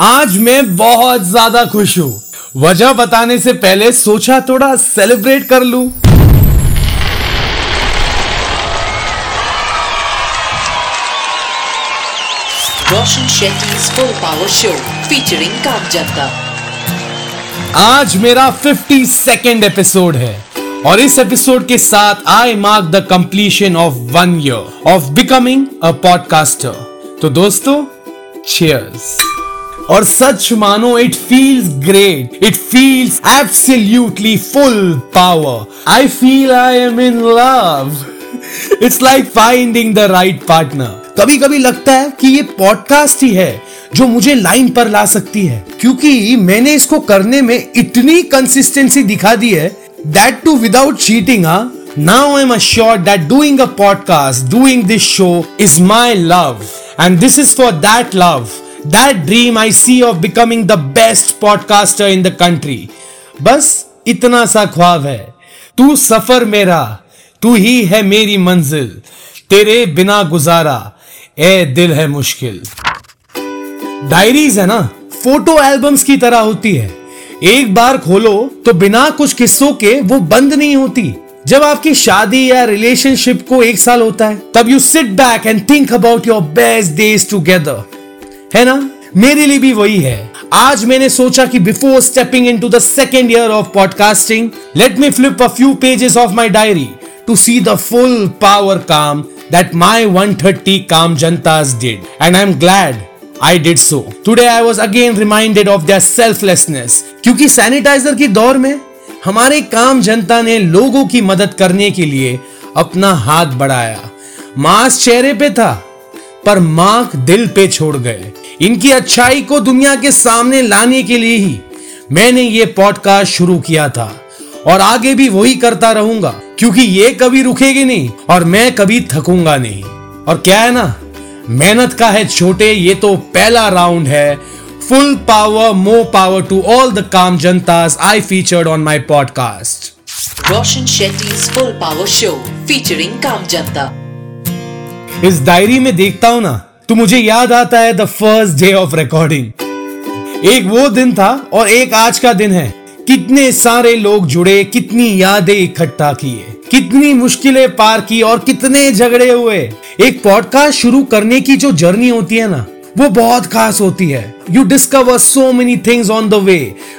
आज मैं बहुत ज़्यादा खुश हूँ। वजह बताने से पहले सोचा थोड़ा सेलिब्रेट कर लूँ। Roshan Shetty's Full Power Show featuring Kamjanta. आज मेरा 52 सेकेंड एपिसोड है और इस एपिसोड के साथ I mark the completion of one year of becoming a podcaster तो दोस्तों चीयर्स और सच मानो it feels great it feels absolutely full power I feel I am in love it's like finding the right partner कभी कभी लगता है कि ये पॉडकास्ट ही है जो मुझे लाइन पर ला सकती है। क्योंकि मैंने इसको करने में इतनी कंसिस्टेंसी दिखा दी है that too without cheating now I am assure that doing a podcast doing this show is my love and this is for that love that dream I see of becoming the best podcaster in the country बस इतना सा ख्वाब है। तू सफ़र मेरा, तू ही है मेरी मंजिल। तेरे बिना गुजारा ए दिल है मुश्किल। डायरीज है ना, फ़ोटो एल्बम्स की तरह होती है। एक बार खोलो तो बिना कुछ किस्सों के वो बंद नहीं होती। जब आपकी शादी या रिलेशनशिप को एक साल होता है, तब you sit back and think about your best days together है ना मेरे लिए भी वही है आज मैंने सोचा कि before stepping into the second year of podcasting let me flip a few pages of my diary to see the full power काम that my 130 calm jantas did. And I'm glad I did so. Today I was again reminded of their selflessness. क्योंकि sanitiser की दौर में हमारे काम जनता ने लोगों की मदद करने के लिए अपना हाथ बढ़ाया मास्क चेहरे पे था पर मार्क दिल पे छोड़ गए। इनकी अच्छाई को दुनिया के सामने लाने के लिए ही मैंने ये पॉडकास्ट शुरू किया था। और आगे भी वही करता रहूँगा, क्योंकि ये कभी रुकेगी नहीं और मैं कभी थकूँगा नहीं। और क्या है ना, मेहनत का है छोटे, ये तो पहला राउंड है। Full power more power to all the काम जनताज I featured on my podcast Roshan Shetty's Full Power Show, featuring Kamjanta. इस डायरी में देखता हूँ ना तो मुझे याद आता है the first day of recording एक वो दिन था और एक आज का दिन है। कितने सारे लोग जुड़े, कितनी यादें इकट्ठा किए, कितनी मुश्किलें पार की और कितने झगड़े हुए। एक पॉडकास्ट शुरू करने की जो जर्नी होती है ना, वो बहुत खास होती है। You discover so many things on the way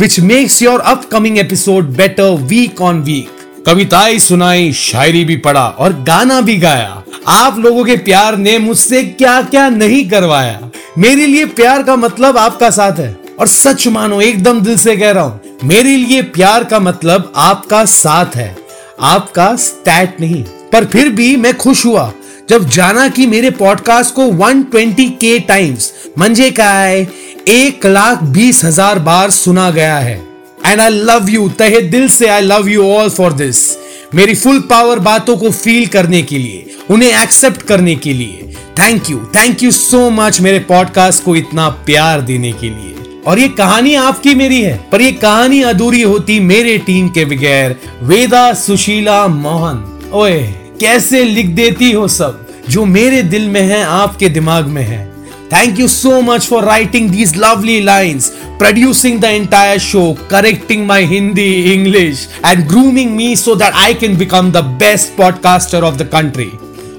which makes your upcoming episode better week on week कविताएँ सुनाई, शायरी भी पढ़ा और गाना भी गाया। आप लोगों के प्यार ने मुझसे क्या क्या नहीं करवाया। मेरे लिए प्यार का मतलब आपका साथ है। और सच मानो, एकदम दिल से कह रहा हूँ, मेरे लिए प्यार का मतलब आपका साथ है। आपका स्टैट नहीं, पर फिर भी मैं खुश हुआ जब जाना कि मेरे पॉडकास्ट को 120 के टाइम्स मंजे का है, एक लाख बीस हज़ार बार सुना गया है। एंड आई लव यू तहे दिल से I love you all for this मेरी फुल पावर बातों को फील करने के लिए, उन्हें एक्सेप्ट करने के लिए। Thank you thank you so much मेरे पॉडकास्ट को इतना प्यार देने के लिए। और ये कहानी आपकी मेरी है, पर ये कहानी अधूरी होती मेरे टीम के बगैर। वेदा सुशीला मोहन, ओए, कैसे लिख देती हो सब, जो मेरे दिल में है, आपके दिमाग में है। Thank you so much for writing these lovely lines producing the entire show correcting my Hindi English and grooming me so that I can become the best podcaster of the country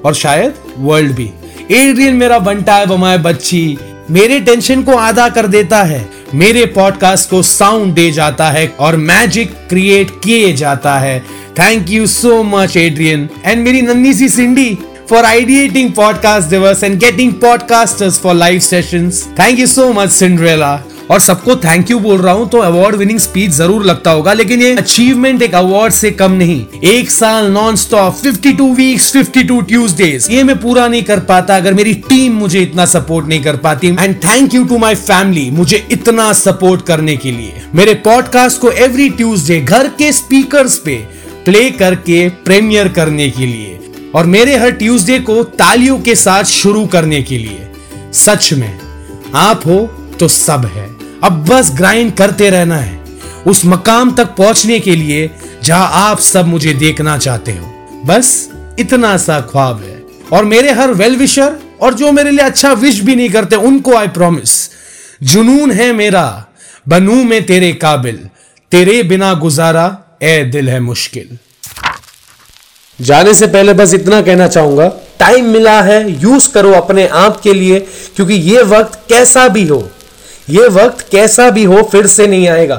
और शायद world भी Adrian मेरा बंटा है बमाए बच्ची मेरे tension को आधा कर देता है मेरे पॉडकास्ट को साउंड दे जाता है और मैजिक क्रिएट किए जाता है thank you so much Adrian and मेरी नन्ही सी सिंडी फॉर आइडिएटिंग पॉडकास्ट दिवस and getting podcasters for live sessions thank you so much Cinderella और सबको थैंक यू बोल रहा हूँ तो अवार्ड विनिंग स्पीच ज़रूर लगता होगा, लेकिन ये अचीवमेंट एक अवार्ड से कम नहीं। एक साल नॉन स्टॉप 52 वीक्स 52 ट्यूसडेज ये मैं पूरा नहीं कर पाता अगर मेरी टीम मुझे इतना सपोर्ट नहीं कर पाती। And thank you to my family मुझे इतना सपोर्ट करने के लिए। मेरे पॉडकास्ट को एवरी ट्यूजडे घर के स्पीकर पे प्ले करके प्रीमियर करने के लिए। और मेरे हर ट्यूसडे को तालियों के साथ शुरू करने के लिए। सच में, आप हो तो सब है। अब बस ग्राइंड करते रहना है। उस मकाम तक पहुँचने के लिए जहाँ आप सब मुझे देखना चाहते हो। बस इतना सा ख्वाब है। और मेरे हर वेल विशर और जो मेरे लिए अच्छा विश भी नहीं करते, उनको आई प्रॉमिस जुनून है मेरा, बनू में तेरे काबिल। तेरे बिना गुजारा ए दिल है मुश्किल। जाने से पहले बस इतना कहना चाहूँगा टाइम मिला है यूज़ करो अपने आप के लिए, क्योंकि ये वक्त कैसा भी हो ये वक्त कैसा भी हो फिर से नहीं आएगा।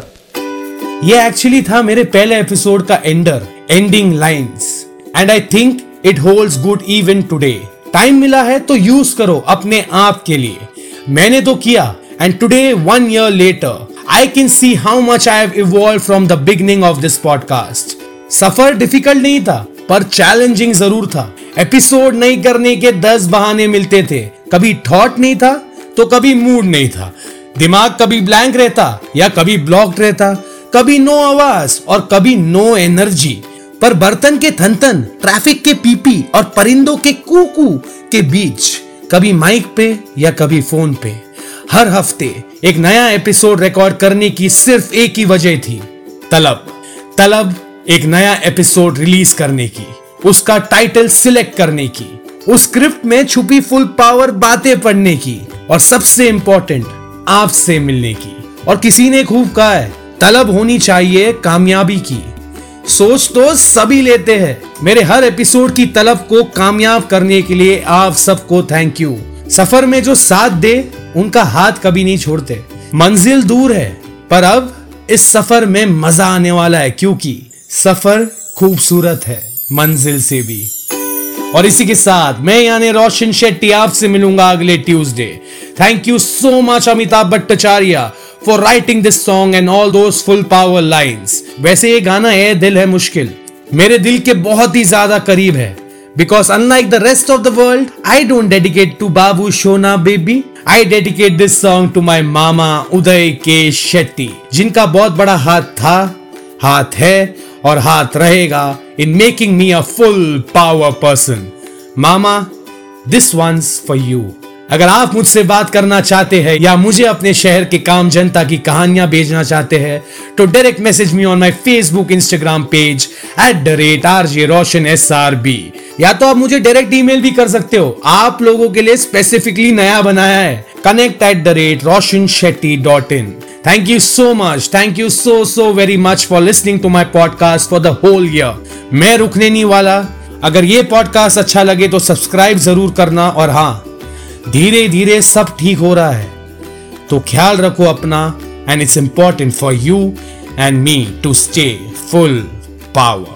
ये एक्चुअली था मेरे पहले एपिसोड का ender ending lines and I think it holds good even today time मिला है तो यूज़ करो अपने आप के लिए। मैंने तो किया and today one year later I can see how much I have evolved from the beginning of this podcast suffer difficult नहीं था, पर चैलेंजिंग ज़रूर था। एपिसोड नहीं करने के दस बहाने मिलते थे। कभी थॉट नहीं था तो कभी मूड नहीं था। दिमाग कभी ब्लैंक रहता या कभी ब्लॉक्ड रहता, कभी नो आवाज़ और कभी नो एनर्जी पर बर्तन के थनथन ट्रैफ़िक के पीपी और परिंदों के कूकू के बीच, कभी माइक पे या कभी फ़ोन पे। हर हफ़्ते एक नया एपिसोड रिकॉर्ड करने की सिर्फ़ एक ही वजह थी, तलब। तलब एक नया एपिसोड रिलीज़ करने की, उसका टाइटल सिलेक्ट करने की, उस स्क्रिप्ट में छुपी फुल पावर बातें पढ़ने की। और सबसे इंपॉर्टेंट आपसे मिलने की। और किसी ने खूब कहा है, तलब होनी चाहिए कामयाबी की। सोच तो सभी लेते हैं, मेरे हर एपिसोड की तलब को कामयाब करने के लिए आप सबको थैंक यू सफ़र में जो साथ दे, उनका हाथ कभी नहीं छोड़ते। मंजिल दूर है, पर अब इस सफ़र में मज़ा आने वाला है, क्योंकि सफ़र खूबसूरत है, मंजिल से भी। और इसी के साथ मैं यानी रोशन शेट्टी आपसे मिलूँगा अगले Tuesday. Thank you so much Amitabh Bhattacharya for writing this song and all those full power lines वैसे ये गाना है, दिल है मुश्किल। मेरे दिल के बहुत ही ज़्यादा करीब है। Because unlike the rest of the world I don't dedicate to babu shona baby I dedicate this song to my mama Uday K Shetty जिनका बहुत बड़ा हाथ था, हाथ है और हाथ रहेगा in making me a full power person mama this one's for you अगर आप मुझसे बात करना चाहते हैं या मुझे अपने शहर के काम जनता की कहानियाँ भेजना चाहते हैं तो direct message me on my Facebook Instagram page at the rate R J Roshan S R B या तो आप मुझे डायरेक्ट ईमेल भी कर सकते हो। आप लोगों के लिए स्पेसिफिकली नया बनाया है। Connect at the rate Roshan Shetty dot in Thank you so much. Thank you so so very much for listening to my podcast for the whole year. मैं रुकने नहीं वाला। अगर ये पॉडकास्ट अच्छा लगे तो सब्सक्राइब ज़रूर करना और हाँ धीरे धीरे सब ठीक हो रहा है। तो ख्याल रखो अपना and it's important for you and me to stay full power